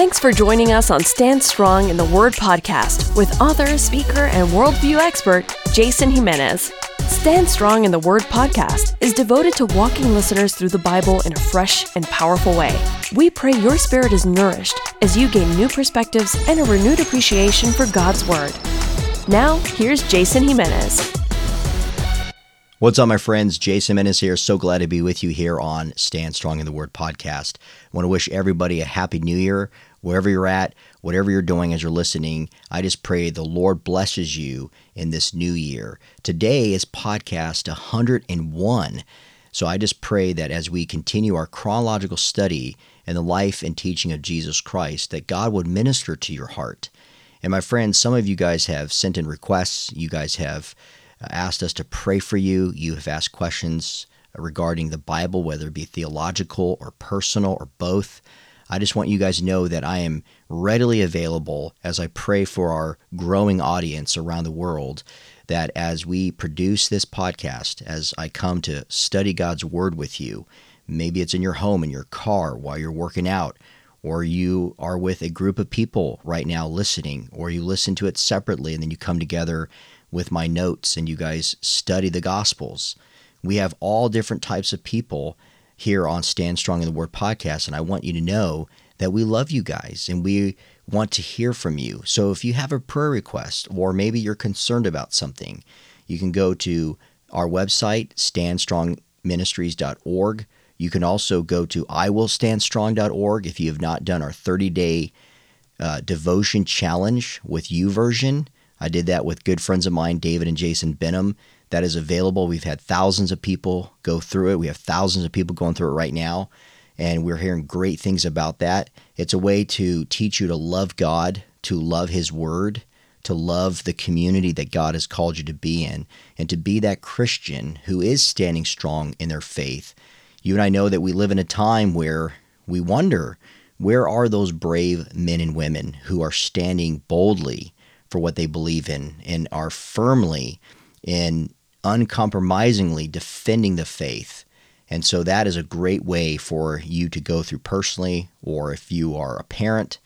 Thanks for joining us on Stand Strong in the Word podcast with author, speaker, and worldview expert Jason Jimenez. Stand Strong in the Word podcast is devoted to walking listeners through the Bible in a fresh and powerful way. We pray your spirit is nourished as you gain new perspectives and a renewed appreciation for God's Word. Now, here's Jason Jimenez. What's up, my friends? Jason Jimenez here. So glad to be with you here on Stand Strong in the Word podcast. I want to wish everybody a happy new year, wherever you're at, whatever you're doing as you're listening. I just pray the Lord blesses you in this new year. Today is podcast 101. So I just pray that as we continue our chronological study in the life and teaching of Jesus Christ, that God would minister to your heart. And my friends, some of you guys have sent in requests. You guys have uh, asked us to pray for you. You have asked questions regarding the Bible, whether it be theological or personal or both. I just want you guys to know that I am readily available as I pray for our growing audience around the world. That as we produce this podcast, as I come to study God's Word with you, maybe it's in your home, in your car, while you're working out, or you are with a group of people right now listening, or you listen to it separately and then you come together with my notes and you guys study the Gospels. We have all different types of people here on Stand Strong in the Word podcast, and I want you to know that we love you guys and we want to hear from you. So if you have a prayer request or maybe you're concerned about something, you can go to our website, standstrongministries.org. You can also go to iwillstandstrong.org if you have not done our 30 day uh, devotion challenge with YouVersion. I did that with good friends of mine, David and Jason Benham. That is available. We've had thousands of people go through it. We have thousands of people going through it right now. And we're hearing great things about that. It's a way to teach you to love God, to love His Word, to love the community that God has called you to be in, and to be that Christian who is standing strong in their faith. You and I know that we live in a time where we wonder where are those brave men and women who are standing boldly for what they believe in and are firmly and uncompromisingly defending the faith. And so that is a great way for you to go through personally, or if you are a parent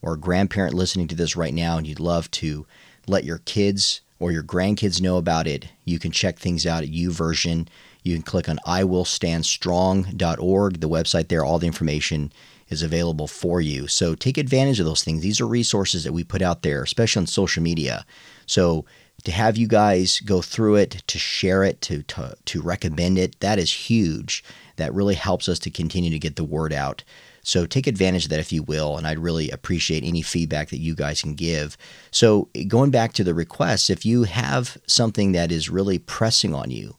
or a grandparent listening to this right now and you'd love to let your kids or your grandkids know about it, you can check things out at YouVersion. You can click on iwillstandstrong.org, the website there, all the information is available for you. So take advantage of those things. These are resources that we put out there, especially on social media. So to have you guys go through it, to share it, to, to, to recommend it, that is huge. That really helps us to continue to get the word out. So take advantage of that if you will, and I'd really appreciate any feedback that you guys can give. So going back to the requests, if you have something that is really pressing on you,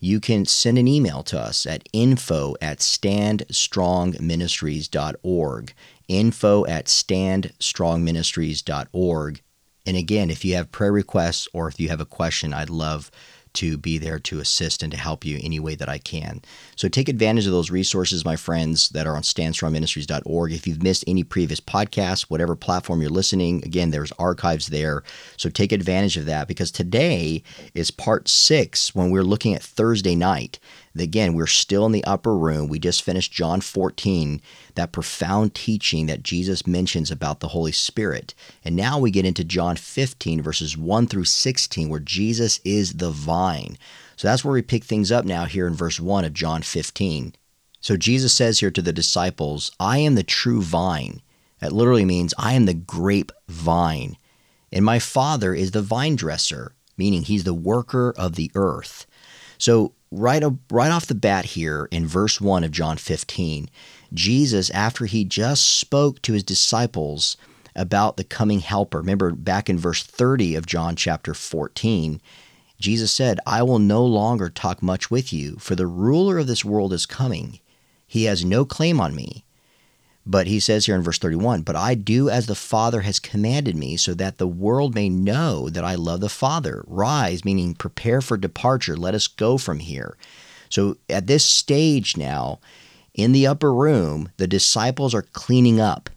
you can send an email to us at info at standstrongministries.org. Info at standstrongministries.org. And again, if you have prayer requests or if you have a question, I'd love to be there to assist and to help you any way that I can. So take advantage of those resources, my friends, that are on standstrongministries.org. If you've missed any previous podcasts, whatever platform you're listening, again, there's archives there. So take advantage of that because today is part six when we're looking at Thursday night. Again, we're still in the upper room. We just finished John 14, that profound teaching that Jesus mentions about the Holy Spirit. And now we get into John 15, verses 1 through 16, where Jesus is the vine. So that's where we pick things up now here in verse 1 of John 15. So Jesus says here to the disciples, I am the true vine. That literally means I am the grape vine, and my Father is the vine dresser, meaning he's the worker of the earth. So right, right off the bat here in verse 1 of John 15, Jesus, after he just spoke to his disciples about the coming helper, remember back in verse 30 of John chapter 14, Jesus said, I will no longer talk much with you, for the ruler of this world is coming. He has no claim on me. But he says here in verse 31, But I do as the Father has commanded me, so that the world may know that I love the Father. Rise, meaning prepare for departure. Let us go from here. So at this stage now, in the upper room, the disciples are cleaning up,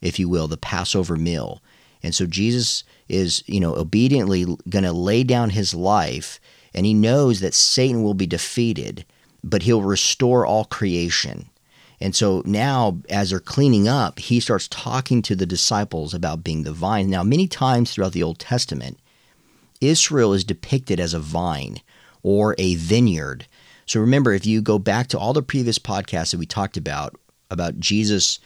if you will, the Passover meal. And so Jesus is, you know, obediently going to lay down his life, and he knows that Satan will be defeated, but he'll restore all creation. And so now, as they're cleaning up, he starts talking to the disciples about being the vine. Now, many times throughout the Old Testament, Israel is depicted as a vine or a vineyard. So remember, if you go back to all the previous podcasts that we talked about, about Jesus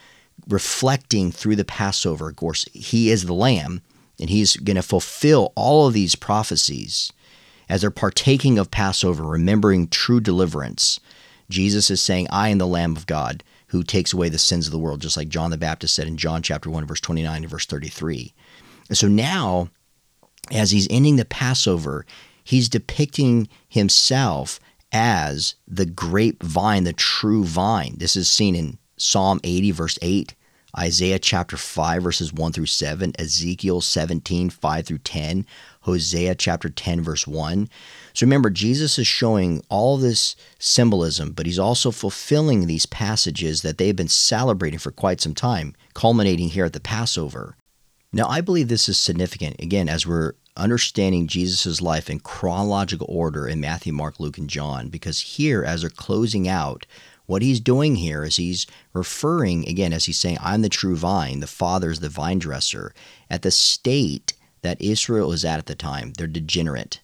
reflecting through the Passover, of course, he is the lamb and he's going to fulfill all of these prophecies as they're partaking of Passover, remembering true deliverance. Jesus is saying, I am the Lamb of God who takes away the sins of the world, just like John the Baptist said in John chapter 1, verse 29 and verse 33. And so now, as he's ending the Passover, he's depicting himself as the grapevine, the true vine. This is seen in Psalm 80, verse 8, Isaiah chapter 5, verses 1 through 7, Ezekiel 17, 5 through 10, Hosea chapter 10, verse 1. So remember, Jesus is showing all this symbolism, but he's also fulfilling these passages that they've been celebrating for quite some time, culminating here at the Passover. Now, I believe this is significant, again, as we're understanding Jesus' life in chronological order in Matthew, Mark, Luke, and John, because here, as they're closing out, what he's doing here is he's referring, again, as he's saying, I'm the true vine, the Father's the vine dresser, at the state that Israel is at at the time. They're degenerate.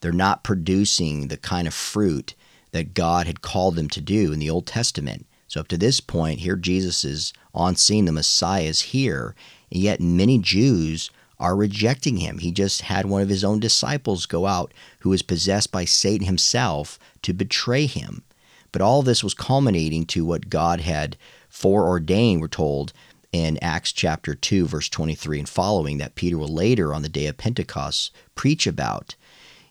They're not producing the kind of fruit that God had called them to do in the Old Testament. So up to this point, here Jesus is on scene, the Messiah is here, and yet many Jews are rejecting him. He just had one of his own disciples go out who was possessed by Satan himself to betray him. But all this was culminating to what God had foreordained, we're told, in Acts chapter 2, verse 23 and following, that Peter will later on the day of Pentecost preach about.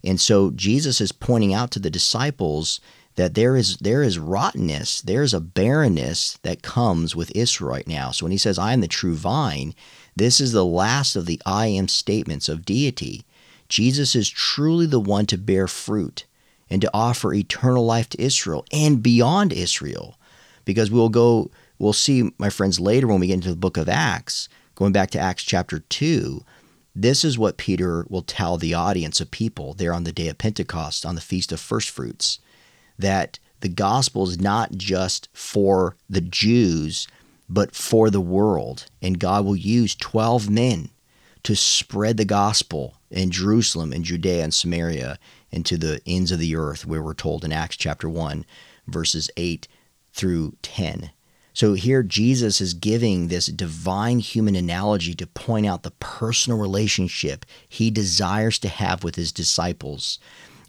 And so Jesus is pointing out to the disciples that there is there is rottenness, there's a barrenness that comes with Israel right now. So when he says, I am the true vine, this is the last of the I am statements of deity. Jesus is truly the one to bear fruit and to offer eternal life to Israel and beyond Israel. Because we'll go, we'll see, my friends, later when we get into the book of Acts, going back to Acts chapter 2, this is what Peter will tell the audience of people there on the day of Pentecost, on the Feast of First Fruits, that the gospel is not just for the Jews, but for the world. And God will use 12 men to spread the gospel in Jerusalem and Judea and Samaria and to the ends of the earth, where we're told in Acts chapter 1, verses 8 through 10. So here Jesus is giving this divine human analogy to point out the personal relationship he desires to have with his disciples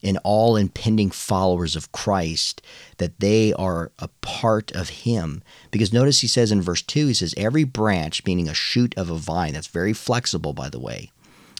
and all impending followers of Christ, that they are a part of him. Because notice he says in verse 2, he says, Every branch, meaning a shoot of a vine, that's very flexible, by the way.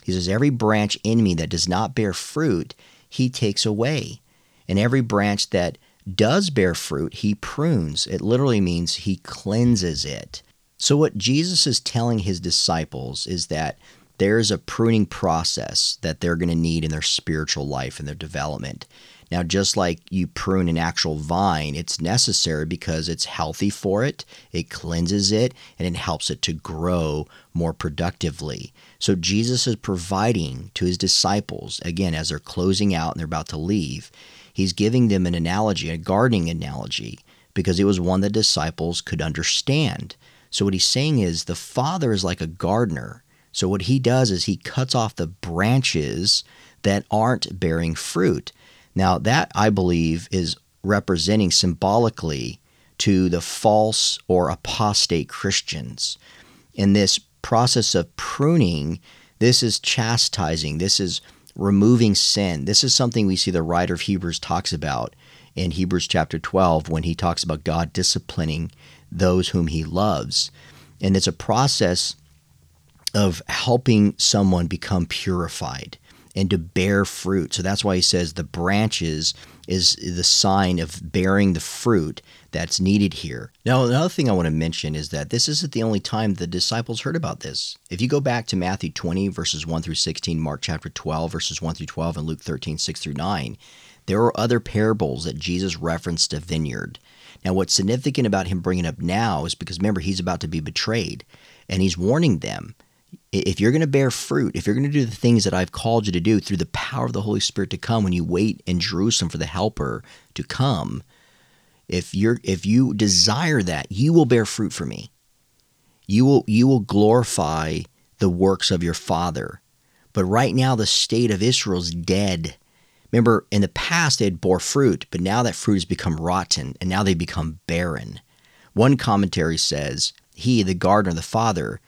He says, Every branch in me that does not bear fruit, he takes away. And every branch that does bear fruit, he prunes. It literally means he cleanses it. So, what Jesus is telling his disciples is that there's a pruning process that they're going to need in their spiritual life and their development. Now, just like you prune an actual vine, it's necessary because it's healthy for it, it cleanses it, and it helps it to grow more productively. So, Jesus is providing to his disciples, again, as they're closing out and they're about to leave, he's giving them an analogy, a gardening analogy, because it was one that disciples could understand. So, what he's saying is the Father is like a gardener. So, what he does is he cuts off the branches that aren't bearing fruit. Now, that I believe is representing symbolically to the false or apostate Christians. In this process of pruning, this is chastising, this is removing sin. This is something we see the writer of Hebrews talks about in Hebrews chapter 12 when he talks about God disciplining those whom he loves. And it's a process of helping someone become purified and to bear fruit. So that's why he says the branches is the sign of bearing the fruit that's needed here. Now, another thing I want to mention is that this isn't the only time the disciples heard about this. If you go back to Matthew 20, verses 1 through 16, Mark chapter 12, verses 1 through 12, and Luke 13, 6 through 9, there are other parables that Jesus referenced a vineyard. Now, what's significant about him bringing up now is because remember, he's about to be betrayed, and he's warning them if you're going to bear fruit, if you're going to do the things that I've called you to do through the power of the Holy Spirit to come when you wait in Jerusalem for the helper to come, if you're if you desire that, you will bear fruit for me. You will you will glorify the works of your father. But right now the state of Israel is dead. Remember, in the past they had bore fruit, but now that fruit has become rotten and now they become barren. One commentary says, He, the gardener, the father,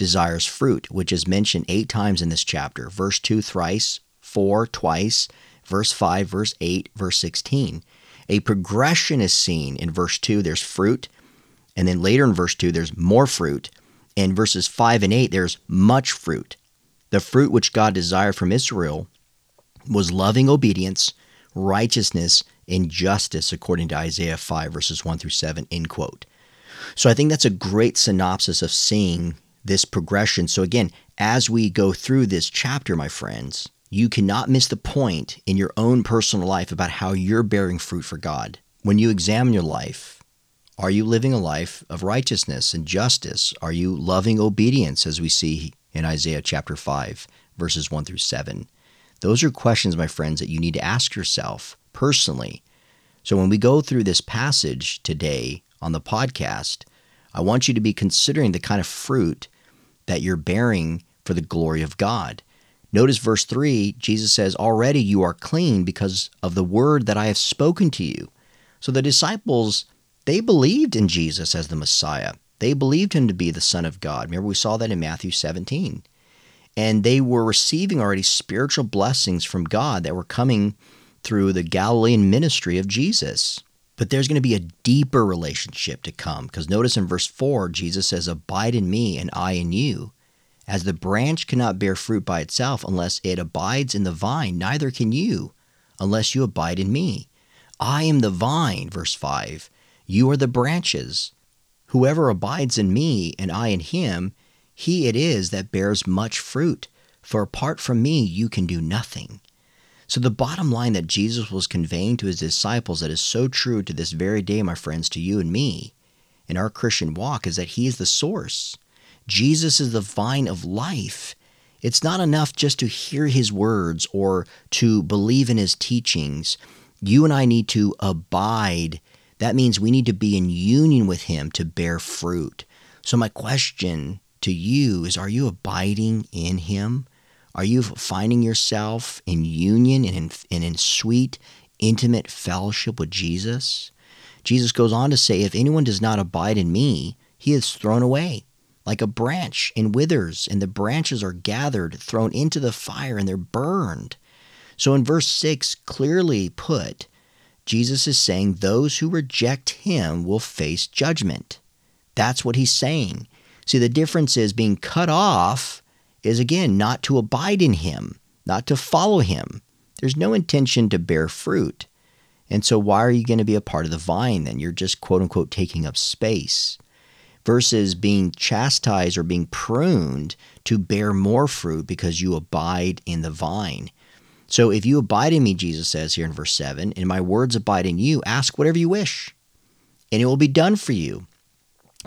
desires fruit, which is mentioned eight times in this chapter. Verse 2 thrice, 4 twice, verse 5, verse 8, verse 16. A progression is seen in verse 2, there's fruit. And then later in verse 2, there's more fruit. In verses 5 and 8, there's much fruit. The fruit which God desired from Israel was loving obedience, righteousness, and justice, according to Isaiah 5, verses 1 through 7, end quote. So I think that's a great synopsis of seeing this progression. So again, as we go through this chapter, my friends, you cannot miss the point in your own personal life about how you're bearing fruit for God. When you examine your life, are you living a life of righteousness and justice? Are you loving obedience, as we see in Isaiah chapter 5, verses 1 through 7? Those are questions, my friends, that you need to ask yourself personally. So when we go through this passage today on the podcast, I want you to be considering the kind of fruit that you're bearing for the glory of God. Notice verse 3, Jesus says, Already you are clean because of the word that I have spoken to you. So the disciples, they believed in Jesus as the Messiah. They believed him to be the Son of God. Remember, we saw that in Matthew 17 and they were receiving already spiritual blessings from God that were coming through the Galilean ministry of Jesus. But there's going to be a deeper relationship to come because notice in verse 4, Jesus says, Abide in me and I in you. As the branch cannot bear fruit by itself unless it abides in the vine, neither can you unless you abide in me. I am the vine, verse 5. You are the branches. Whoever abides in me and I in him, he it is that bears much fruit, for apart from me you can do nothing. So, the bottom line that Jesus was conveying to his disciples that is so true to this very day, my friends, to you and me in our Christian walk is that he is the source. Jesus is the vine of life. It's not enough just to hear his words or to believe in his teachings. You and I need to abide. That means we need to be in union with him to bear fruit. So, my question to you is are you abiding in Him? Are you finding yourself in union and in, and in sweet, intimate fellowship with Jesus? Jesus goes on to say, If anyone does not abide in me, he is thrown away like a branch and withers, and the branches are gathered, thrown into the fire, and they're burned. So in verse 6, clearly put, Jesus is saying those who reject him will face judgment. That's what he's saying. See, the difference is being cut off is again not to abide in him, not to follow him. There's no intention to bear fruit. And so, why are you going to be a part of the vine then? You're just quote unquote taking up space versus being chastised or being pruned to bear more fruit because you abide in the vine. So, if you abide in me, Jesus says here in verse 7, and my words abide in you, ask whatever you wish, and it will be done for you.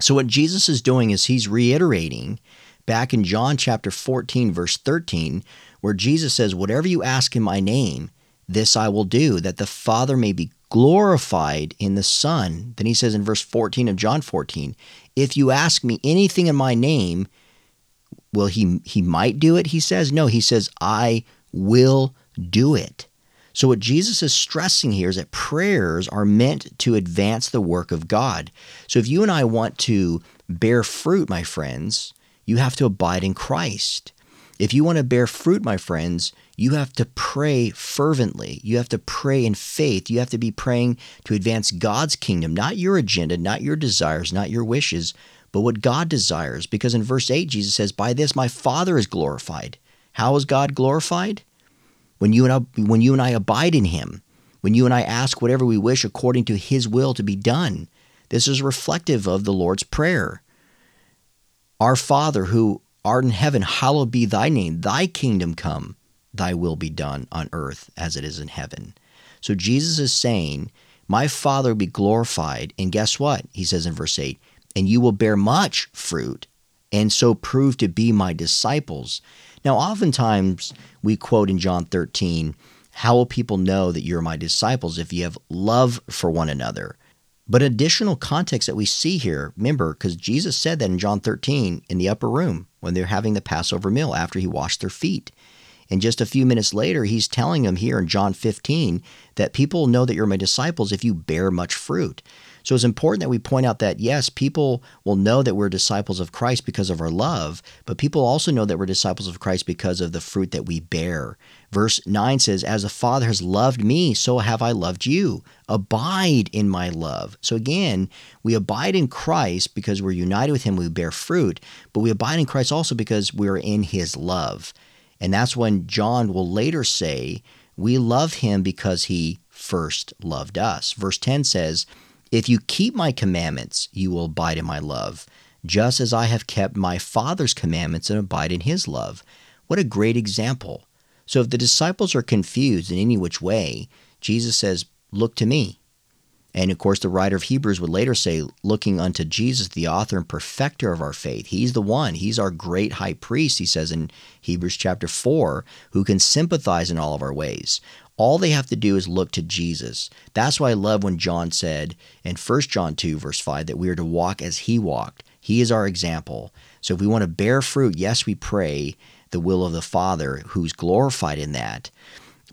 So, what Jesus is doing is he's reiterating back in John chapter 14, verse 13, where Jesus says, Whatever you ask in my name, this I will do, that the Father may be glorified in the Son. Then he says in verse 14 of John 14, If you ask me anything in my name, well, he, he might do it. He says, No, he says, I will do it. So, what Jesus is stressing here is that prayers are meant to advance the work of God. So, if you and I want to bear fruit, my friends, you have to abide in Christ. If you want to bear fruit, my friends, you have to pray fervently. You have to pray in faith. You have to be praying to advance God's kingdom, not your agenda, not your desires, not your wishes, but what God desires. Because in verse 8, Jesus says, By this my Father is glorified. How is God glorified? when you and I, when you and I abide in Him, when you and I ask whatever we wish according to His will to be done. This is reflective of the Lord's Prayer. Our Father who art in heaven, hallowed be thy name, thy kingdom come, thy will be done on earth as it is in heaven. So Jesus is saying, My Father will be glorified. And guess what? He says in verse 8, and you will bear much fruit, and so prove to be my disciples. Now, oftentimes we quote in John 13, How will people know that you're my disciples if you have love for one another? But additional context that we see here, remember, because Jesus said that in John 13 in the upper room when they're having the Passover meal after he washed their feet. And just a few minutes later, he's telling them here in John 15 that people know that you're my disciples if you bear much fruit. So it's important that we point out that yes, people will know that we're disciples of Christ because of our love, but people also know that we're disciples of Christ because of the fruit that we bear. Verse 9 says, As the Father has loved me, so have I loved you. Abide in my love. So again, we abide in Christ because we're united with him, we bear fruit, but we abide in Christ also because we're in his love. And that's when John will later say, We love him because he first loved us. Verse 10 says, if you keep my commandments, you will abide in my love, just as I have kept my Father's commandments and abide in his love. What a great example. So if the disciples are confused in any which way, Jesus says, Look to me. And of course, the writer of Hebrews would later say, looking unto Jesus, the author and perfecter of our faith. He's the one. He's our great high priest, he says in Hebrews chapter 4, who can sympathize in all of our ways. All they have to do is look to Jesus. That's why I love when John said in 1 John 2, verse 5, that we are to walk as he walked. He is our example. So if we want to bear fruit, yes, we pray the will of the Father who's glorified in that.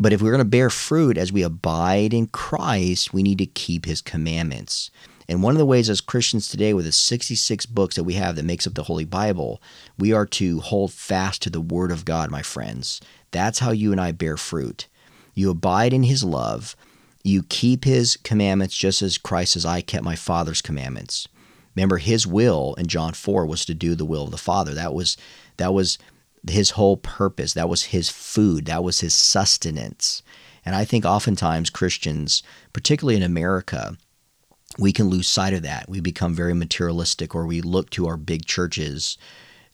But if we're going to bear fruit as we abide in Christ, we need to keep his commandments. And one of the ways as Christians today, with the 66 books that we have that makes up the Holy Bible, we are to hold fast to the Word of God, my friends. That's how you and I bear fruit. You abide in his love. You keep his commandments just as Christ says, I kept my Father's commandments. Remember, his will in John 4 was to do the will of the Father. That was that was his whole purpose. That was his food. That was his sustenance. And I think oftentimes Christians, particularly in America, we can lose sight of that. We become very materialistic or we look to our big churches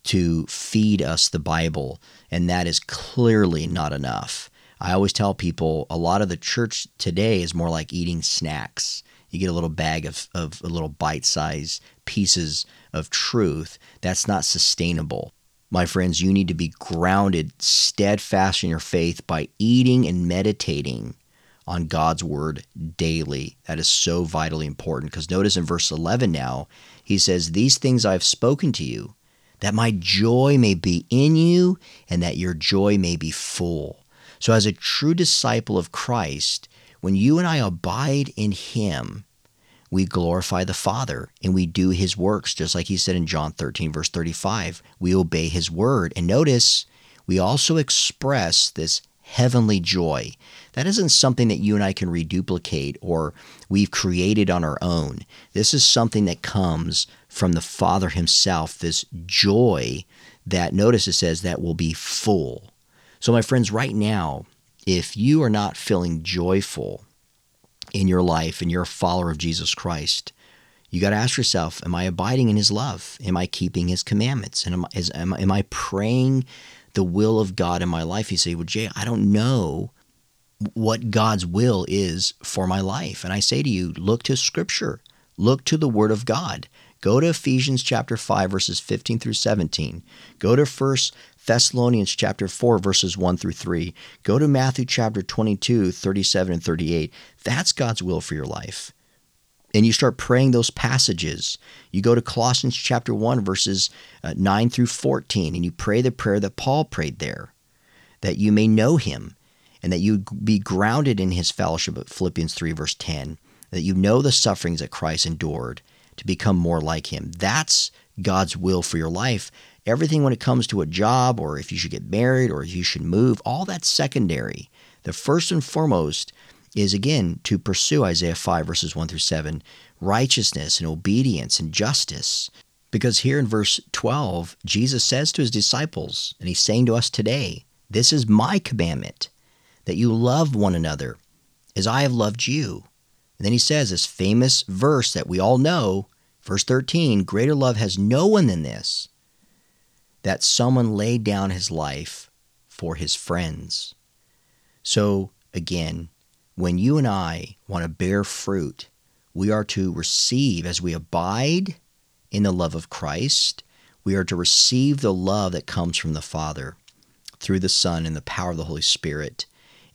to feed us the Bible, and that is clearly not enough. I always tell people a lot of the church today is more like eating snacks. You get a little bag of, of a little bite sized pieces of truth. That's not sustainable. My friends, you need to be grounded, steadfast in your faith by eating and meditating on God's word daily. That is so vitally important because notice in verse 11 now, he says, These things I've spoken to you, that my joy may be in you and that your joy may be full. So, as a true disciple of Christ, when you and I abide in Him, we glorify the Father and we do His works, just like He said in John 13, verse 35. We obey His word. And notice, we also express this heavenly joy. That isn't something that you and I can reduplicate or we've created on our own. This is something that comes from the Father Himself, this joy that, notice it says, that will be full. So, my friends, right now, if you are not feeling joyful in your life and you're a follower of Jesus Christ, you got to ask yourself, am I abiding in his love? Am I keeping his commandments? And am, I, is, am, am I praying the will of God in my life? You say, well, Jay, I don't know what God's will is for my life. And I say to you, look to scripture, look to the word of God. Go to Ephesians chapter 5 verses 15 through 17. Go to 1 Thessalonians chapter 4 verses 1 through 3. Go to Matthew chapter 22 37 and 38. That's God's will for your life. And you start praying those passages. You go to Colossians chapter 1 verses uh, 9 through 14 and you pray the prayer that Paul prayed there that you may know him and that you be grounded in his fellowship at Philippians 3 verse 10 that you know the sufferings that Christ endured to become more like him. That's God's will for your life. Everything when it comes to a job or if you should get married or if you should move, all that's secondary. The first and foremost is again to pursue Isaiah 5 verses 1 through 7, righteousness and obedience and justice. Because here in verse 12, Jesus says to his disciples, and he's saying to us today, This is my commandment, that you love one another as I have loved you. And then he says this famous verse that we all know, verse 13 Greater love has no one than this, that someone laid down his life for his friends. So, again, when you and I want to bear fruit, we are to receive as we abide in the love of Christ, we are to receive the love that comes from the Father through the Son and the power of the Holy Spirit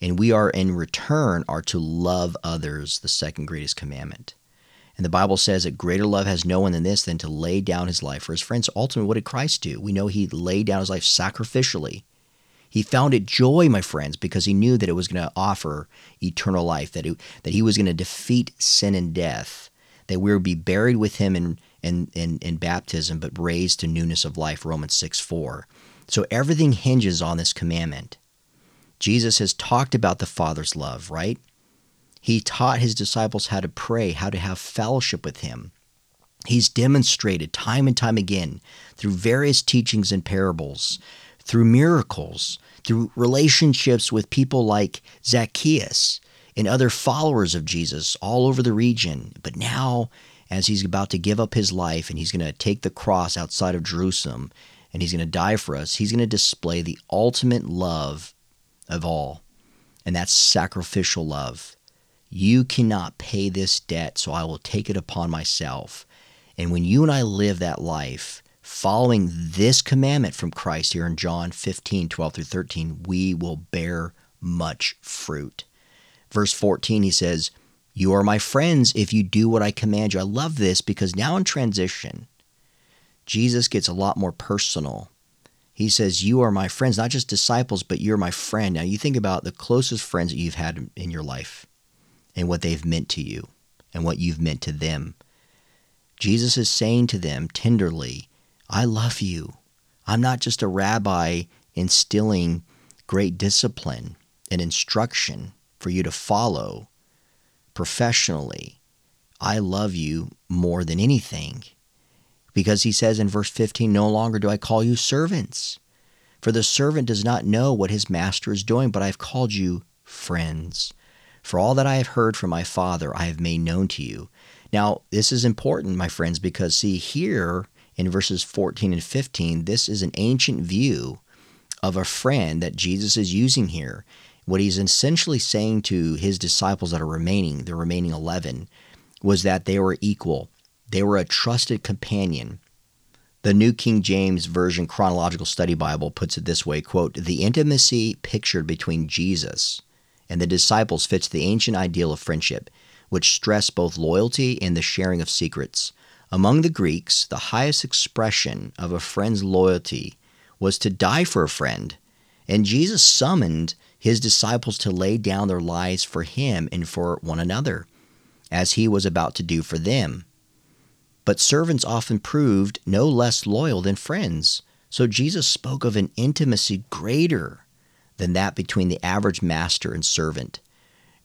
and we are in return are to love others, the second greatest commandment. And the Bible says that greater love has no one than this than to lay down his life for his friends. Ultimately, what did Christ do? We know he laid down his life sacrificially. He found it joy, my friends, because he knew that it was going to offer eternal life, that, it, that he was going to defeat sin and death, that we would be buried with him in, in, in, in baptism, but raised to newness of life, Romans 6 4. So everything hinges on this commandment. Jesus has talked about the Father's love, right? He taught his disciples how to pray, how to have fellowship with him. He's demonstrated time and time again through various teachings and parables, through miracles, through relationships with people like Zacchaeus and other followers of Jesus all over the region. But now, as he's about to give up his life and he's going to take the cross outside of Jerusalem and he's going to die for us, he's going to display the ultimate love of all, and that's sacrificial love. You cannot pay this debt, so I will take it upon myself. And when you and I live that life, following this commandment from Christ here in John 15, 12 through 13, we will bear much fruit. Verse 14, he says, You are my friends if you do what I command you. I love this because now in transition, Jesus gets a lot more personal. He says, You are my friends, not just disciples, but you're my friend. Now, you think about the closest friends that you've had in your life and what they've meant to you and what you've meant to them. Jesus is saying to them tenderly, I love you. I'm not just a rabbi instilling great discipline and instruction for you to follow professionally. I love you more than anything. Because he says in verse 15, No longer do I call you servants, for the servant does not know what his master is doing, but I have called you friends. For all that I have heard from my Father, I have made known to you. Now, this is important, my friends, because see, here in verses 14 and 15, this is an ancient view of a friend that Jesus is using here. What he's essentially saying to his disciples that are remaining, the remaining 11, was that they were equal. They were a trusted companion. The New King James Version Chronological Study Bible puts it this way quote, The intimacy pictured between Jesus and the disciples fits the ancient ideal of friendship, which stressed both loyalty and the sharing of secrets. Among the Greeks, the highest expression of a friend's loyalty was to die for a friend, and Jesus summoned his disciples to lay down their lives for him and for one another, as he was about to do for them. But servants often proved no less loyal than friends, so Jesus spoke of an intimacy greater than that between the average master and servant.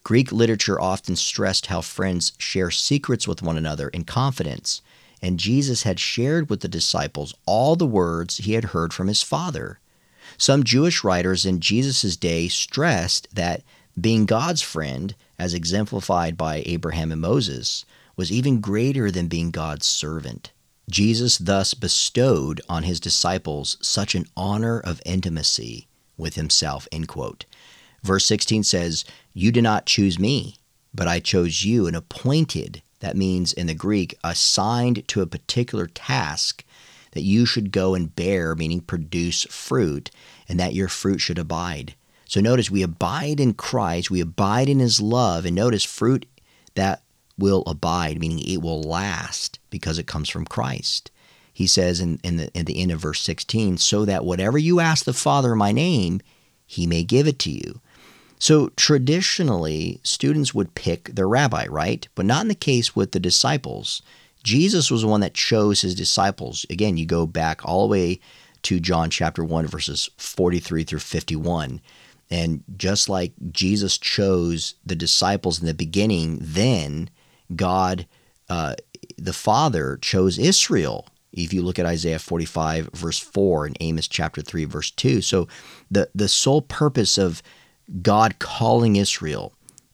Greek literature often stressed how friends share secrets with one another in confidence, and Jesus had shared with the disciples all the words he had heard from his Father. Some Jewish writers in Jesus' day stressed that being God's friend, as exemplified by Abraham and Moses, was even greater than being God's servant. Jesus thus bestowed on his disciples such an honor of intimacy with himself. End quote. Verse 16 says, You did not choose me, but I chose you and appointed. That means in the Greek, assigned to a particular task that you should go and bear, meaning produce fruit, and that your fruit should abide. So notice we abide in Christ, we abide in his love, and notice fruit that will abide, meaning it will last because it comes from Christ he says in, in, the, in the end of verse 16, so that whatever you ask the Father in my name, he may give it to you. So traditionally, students would pick their rabbi, right? But not in the case with the disciples. Jesus was the one that chose his disciples. Again, you go back all the way to John chapter 1, verses 43 through 51. And just like Jesus chose the disciples in the beginning, then God, uh, the Father, chose Israel if you look at Isaiah 45, verse 4, and Amos chapter 3, verse 2. So the, the sole purpose of God calling Israel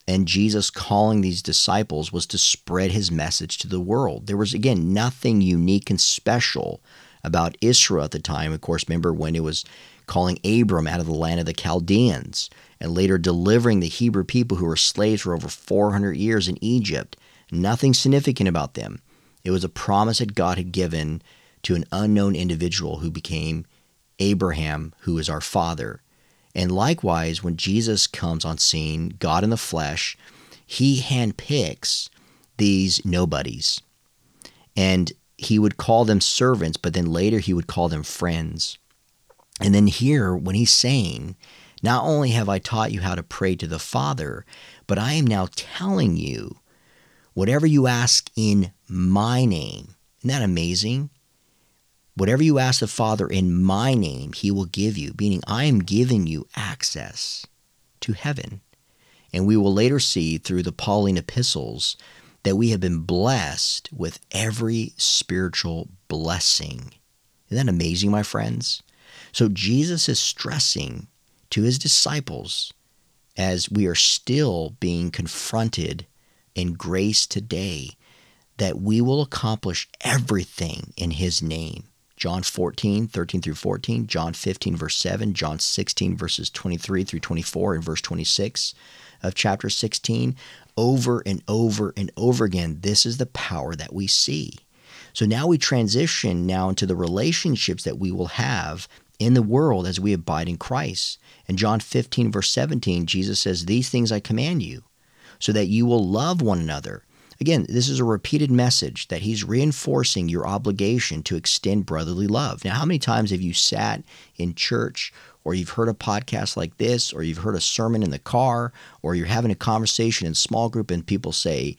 and Jesus calling these disciples was to spread his message to the world. There was, again, nothing unique and special about Israel at the time. Of course, remember when it was calling Abram out of the land of the Chaldeans and later delivering the Hebrew people who were slaves for over 400 years in Egypt. Nothing significant about them. It was a promise that God had given to an unknown individual who became Abraham, who is our father. And likewise, when Jesus comes on scene, God in the flesh, he handpicks these nobodies. And he would call them servants, but then later he would call them friends. And then here, when he's saying, Not only have I taught you how to pray to the Father, but I am now telling you, whatever you ask in my name. Isn't that amazing? Whatever you ask the Father in my name, he will give you, meaning I am giving you access to heaven. And we will later see through the Pauline epistles that we have been blessed with every spiritual blessing. Isn't that amazing, my friends? So Jesus is stressing to his disciples as we are still being confronted in grace today that we will accomplish everything in his name. John 14, 13 through 14, John 15, verse 7, John 16, verses 23 through 24, and verse 26 of chapter 16, over and over and over again. This is the power that we see. So now we transition now into the relationships that we will have in the world as we abide in Christ. In John 15, verse 17, Jesus says, These things I command you, so that you will love one another. Again, this is a repeated message that he's reinforcing your obligation to extend brotherly love. Now, how many times have you sat in church or you've heard a podcast like this, or you've heard a sermon in the car, or you're having a conversation in small group and people say,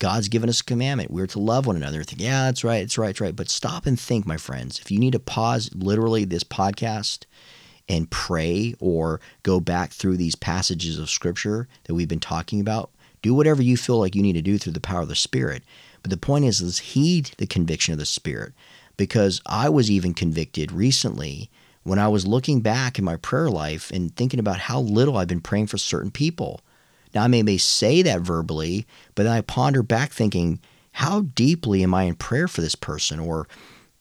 God's given us a commandment. We're to love one another. Think, yeah, that's right, it's right, it's right. But stop and think, my friends. If you need to pause literally this podcast and pray or go back through these passages of scripture that we've been talking about, do whatever you feel like you need to do through the power of the Spirit. But the point is, is heed the conviction of the Spirit. Because I was even convicted recently when I was looking back in my prayer life and thinking about how little I've been praying for certain people. Now, I may, may say that verbally, but then I ponder back thinking, how deeply am I in prayer for this person? Or,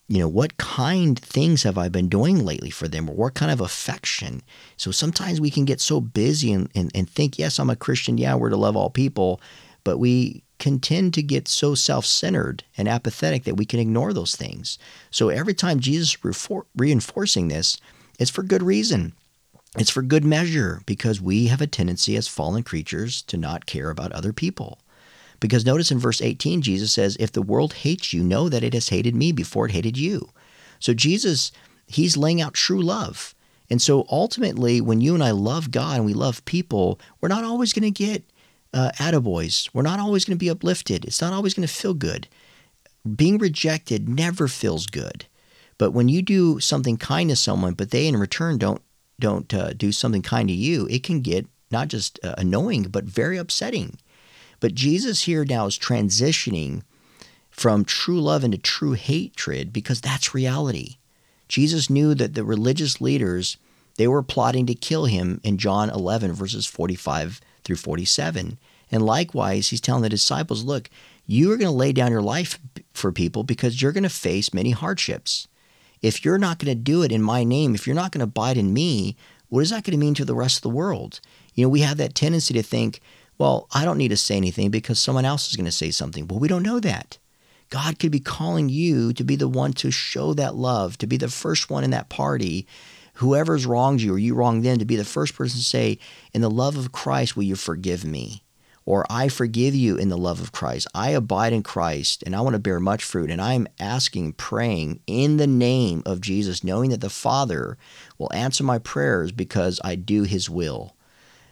you know, what kind things have I been doing lately for them? Or what kind of affection? So sometimes we can get so busy and, and, and think, yes, I'm a Christian. Yeah, we're to love all people. But we can tend to get so self centered and apathetic that we can ignore those things. So every time Jesus is reinforcing this, it's for good reason. It's for good measure because we have a tendency as fallen creatures to not care about other people. Because notice in verse 18, Jesus says, If the world hates you, know that it has hated me before it hated you. So Jesus, he's laying out true love. And so ultimately, when you and I love God and we love people, we're not always going to get uh, attaboys. We're not always going to be uplifted. It's not always going to feel good. Being rejected never feels good. But when you do something kind to someone, but they in return don't don't uh, do something kind to you, it can get not just uh, annoying but very upsetting. But Jesus here now is transitioning from true love into true hatred because that's reality. Jesus knew that the religious leaders they were plotting to kill him in John 11 verses 45 through 47. And likewise, he's telling the disciples, look, you are going to lay down your life for people because you're going to face many hardships. If you're not going to do it in my name, if you're not going to abide in me, what is that going to mean to the rest of the world? You know, we have that tendency to think, well, I don't need to say anything because someone else is going to say something. Well, we don't know that. God could be calling you to be the one to show that love, to be the first one in that party whoever's wronged you or you wronged them to be the first person to say, In the love of Christ, will you forgive me? Or I forgive you in the love of Christ. I abide in Christ and I want to bear much fruit. And I'm asking, praying in the name of Jesus, knowing that the Father will answer my prayers because I do his will.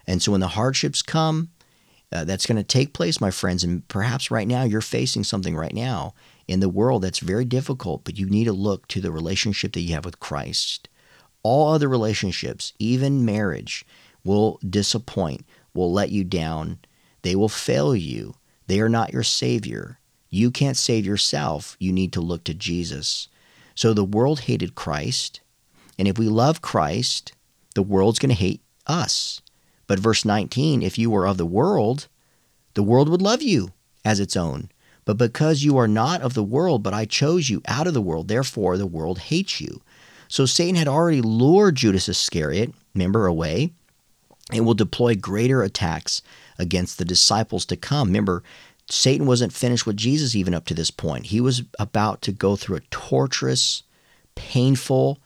And so when the hardships come, uh, that's going to take place, my friends. And perhaps right now you're facing something right now in the world that's very difficult, but you need to look to the relationship that you have with Christ. All other relationships, even marriage, will disappoint, will let you down. They will fail you. They are not your Savior. You can't save yourself. You need to look to Jesus. So the world hated Christ. And if we love Christ, the world's going to hate us. But verse 19 if you were of the world, the world would love you as its own. But because you are not of the world, but I chose you out of the world, therefore the world hates you. So Satan had already lured Judas Iscariot, remember, away, and will deploy greater attacks against the disciples to come. Remember, Satan wasn't finished with Jesus even up to this point. He was about to go through a torturous, painful,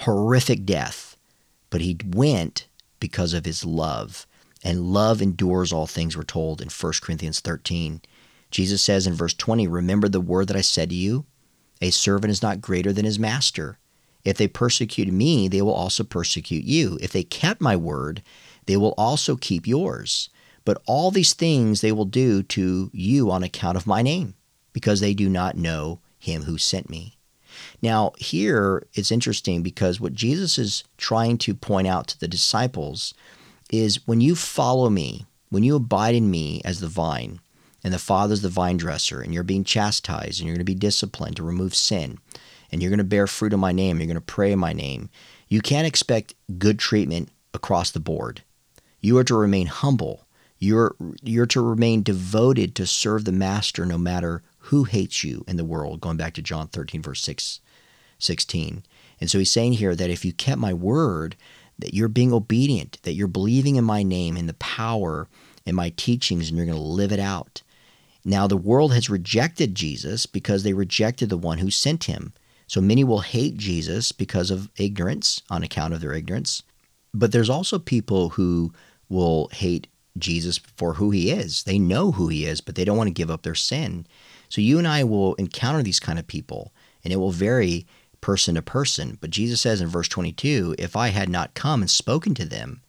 horrific death, but he went because of his love. And love endures all things, we're told in 1 Corinthians 13. Jesus says in verse 20, Remember the word that I said to you? A servant is not greater than his master. If they persecuted me, they will also persecute you. If they kept my word, they will also keep yours. But all these things they will do to you on account of my name, because they do not know him who sent me. Now, here it's interesting because what Jesus is trying to point out to the disciples is when you follow me, when you abide in me as the vine, and the Father's the vine dresser, and you're being chastised, and you're going to be disciplined to remove sin, and you're going to bear fruit in my name, you're going to pray in my name, you can't expect good treatment across the board. You are to remain humble. You're, you're to remain devoted to serve the Master no matter who hates you in the world, going back to John 13, verse 6, 16. And so he's saying here that if you kept my word, that you're being obedient, that you're believing in my name and the power in my teachings, and you're going to live it out. Now, the world has rejected Jesus because they rejected the one who sent him. So many will hate Jesus because of ignorance, on account of their ignorance. But there's also people who will hate Jesus for who he is. They know who he is, but they don't want to give up their sin. So you and I will encounter these kind of people, and it will vary person to person. But Jesus says in verse 22 If I had not come and spoken to them,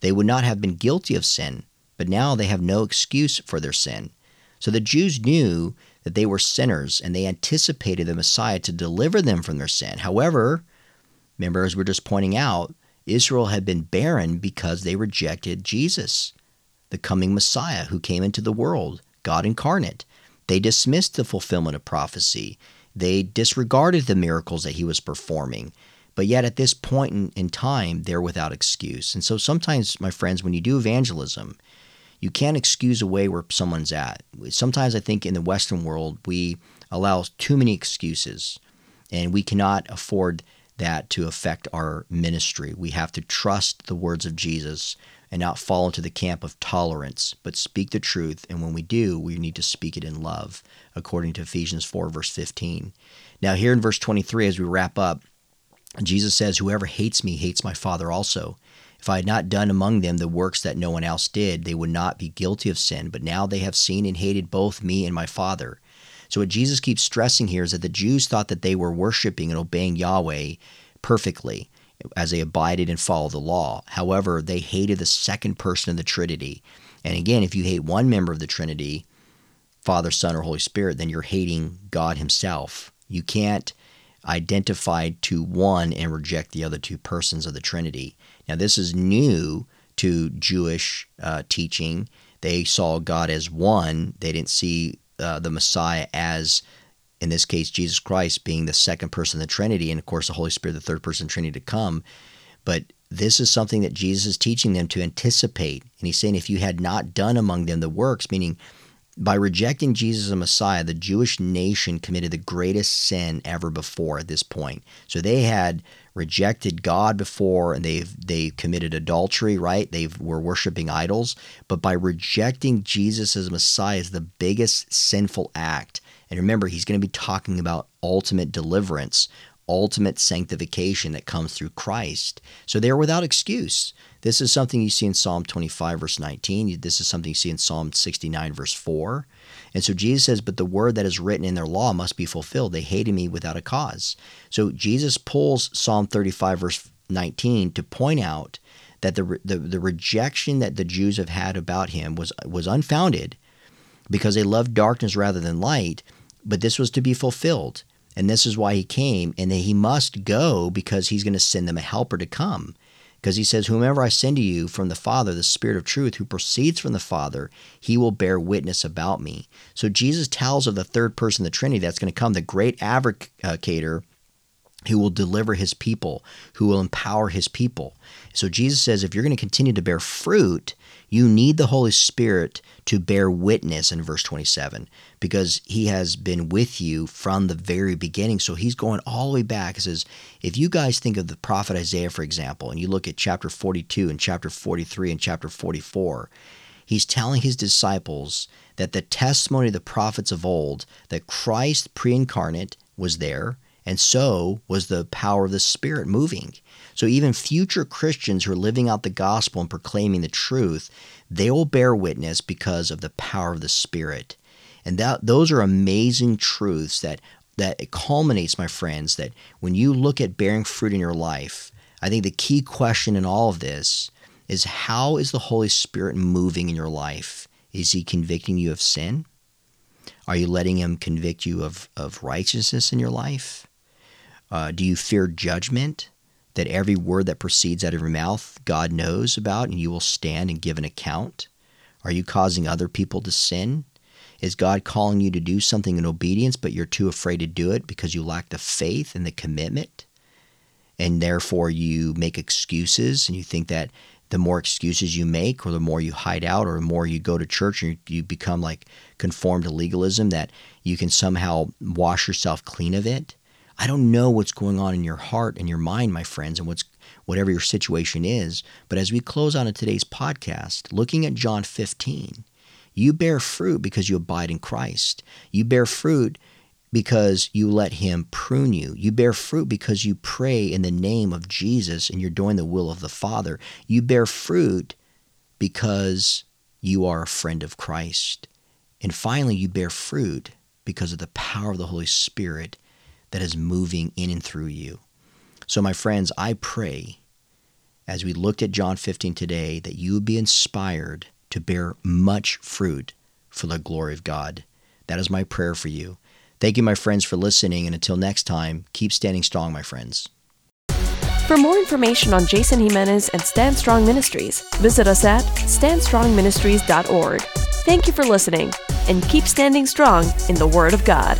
they would not have been guilty of sin, but now they have no excuse for their sin. So the Jews knew that they were sinners, and they anticipated the Messiah to deliver them from their sin. However, remember, as we're just pointing out, Israel had been barren because they rejected Jesus, the coming Messiah who came into the world, God incarnate. They dismissed the fulfillment of prophecy. They disregarded the miracles that he was performing. But yet, at this point in, time, they're without excuse. And so, sometimes, my friends, when you do evangelism, you can't excuse away where someone's at. Sometimes I think in the Western world, we allow too many excuses, and we cannot afford that to affect our ministry. We have to trust the words of Jesus and not fall into the camp of tolerance, but speak the truth. And when we do, we need to speak it in love, according to Ephesians 4, verse 15. Now, here in verse 23, as we wrap up, Jesus says, Whoever hates me hates my Father also. If I had not done among them the works that no one else did, they would not be guilty of sin. But now they have seen and hated both me and my Father. So, what Jesus keeps stressing here is that the Jews thought that they were worshiping and obeying Yahweh perfectly as they abided and followed the law. However, they hated the second person of the Trinity. And again, if you hate one member of the Trinity, Father, Son, or Holy Spirit, then you're hating God Himself. You can't identify to one and reject the other two persons of the Trinity. Now, this is new to Jewish uh, teaching. They saw God as one, they didn't see uh, the Messiah as in this case, Jesus Christ being the second person of the Trinity, and of course, the Holy Spirit, the third person Trinity to come. But this is something that Jesus is teaching them to anticipate. And he's saying, if you had not done among them the works, meaning by rejecting Jesus as Messiah, the Jewish nation committed the greatest sin ever before at this point. So they had rejected God before and they've they committed adultery, right? They were worshiping idols. But by rejecting Jesus as Messiah is the biggest sinful act and remember, he's going to be talking about ultimate deliverance, ultimate sanctification that comes through Christ. So they're without excuse. This is something you see in Psalm 25, verse 19. This is something you see in Psalm 69, verse 4. And so Jesus says, But the word that is written in their law must be fulfilled. They hated me without a cause. So Jesus pulls Psalm 35, verse 19 to point out that the, the, the rejection that the Jews have had about him was, was unfounded because they loved darkness rather than light but this was to be fulfilled. And this is why he came, and that he must go because he's going to send them a helper to come. Because he says, Whomever I send to you from the Father, the Spirit of truth, who proceeds from the Father, he will bear witness about me. So Jesus tells of the third person of the Trinity that's going to come, the great advocator who will deliver his people, who will empower his people. So Jesus says, if you're going to continue to bear fruit, you need the Holy Spirit to bear witness in verse 27 because he has been with you from the very beginning. So he's going all the way back. He says, if you guys think of the prophet Isaiah, for example, and you look at chapter 42 and chapter 43 and chapter 44, he's telling his disciples that the testimony of the prophets of old, that Christ pre incarnate was there, and so was the power of the Spirit moving. So even future Christians who are living out the gospel and proclaiming the truth, they will bear witness because of the power of the Spirit. And that those are amazing truths that that it culminates, my friends, that when you look at bearing fruit in your life, I think the key question in all of this is how is the Holy Spirit moving in your life? Is he convicting you of sin? Are you letting him convict you of, of righteousness in your life? Uh, do you fear judgment? That every word that proceeds out of your mouth, God knows about, and you will stand and give an account? Are you causing other people to sin? Is God calling you to do something in obedience, but you're too afraid to do it because you lack the faith and the commitment? And therefore, you make excuses and you think that the more excuses you make, or the more you hide out, or the more you go to church and you, become like conform to legalism, that you can somehow wash yourself clean of it. I don't know what's going on in your heart and your mind, my friends, and what's whatever your situation is. But as we close on today's podcast, looking at John 15, you bear fruit because you abide in Christ. You bear fruit because you let Him prune you. You bear fruit because you pray in the name of Jesus and you're doing the will of the Father. You bear fruit because you are a friend of Christ. And finally, you bear fruit because of the power of the Holy Spirit that is moving in and through you. So, my friends, I pray as we looked at John 15 today that you would be inspired to bear much fruit for the glory of God. That is my prayer for you. Thank you, my friends, for listening. And until next time, keep standing strong, my friends. For more information on Jason Jimenez and Stand Strong Ministries, visit us at standstrongministries.org. Thank you for listening, and keep standing strong in the Word of God.